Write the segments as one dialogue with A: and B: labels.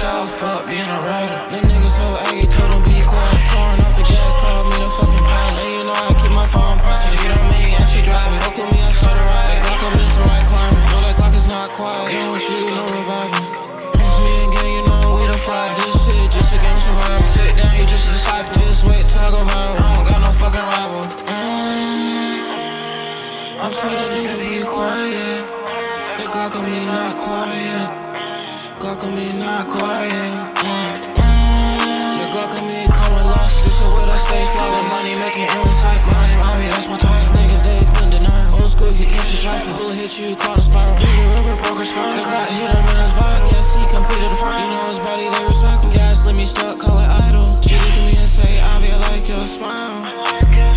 A: a fucking fuck being a writer. That nigga so aggy, told him be quiet. Throwing off the gas, called me the fucking pilot. And you know I keep my phone private. She hit on me and she driving. Fuck with me, I started riding. That Glock, I'm in some right climbing. Know that Glock is not quiet. Know what you, no reviving. Me and gang, you know we the fly. This shit just a game survival. Sit down, you just a disciple. Just wait till I go viral. I don't got no fucking rival. Mm, I told that nigga be quiet. That Glock on me not quiet. Glock on me not quiet. Mm, mm. The. This is what I stay flawless. Money making that's my. Niggas they been. Old school, you his rifle. Bullet hit you, caught a spiral. In the river, broke her spine. The Glock hit him in his vibe. Yes, he completed the front. You know his body they recycle. Gas let me stuck, call it idle. She look at me and say, I like your smile.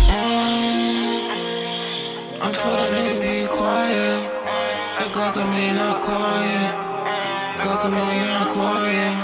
A: Mm. I told that nigga be quiet. That Glock on me not quiet. Me not quiet.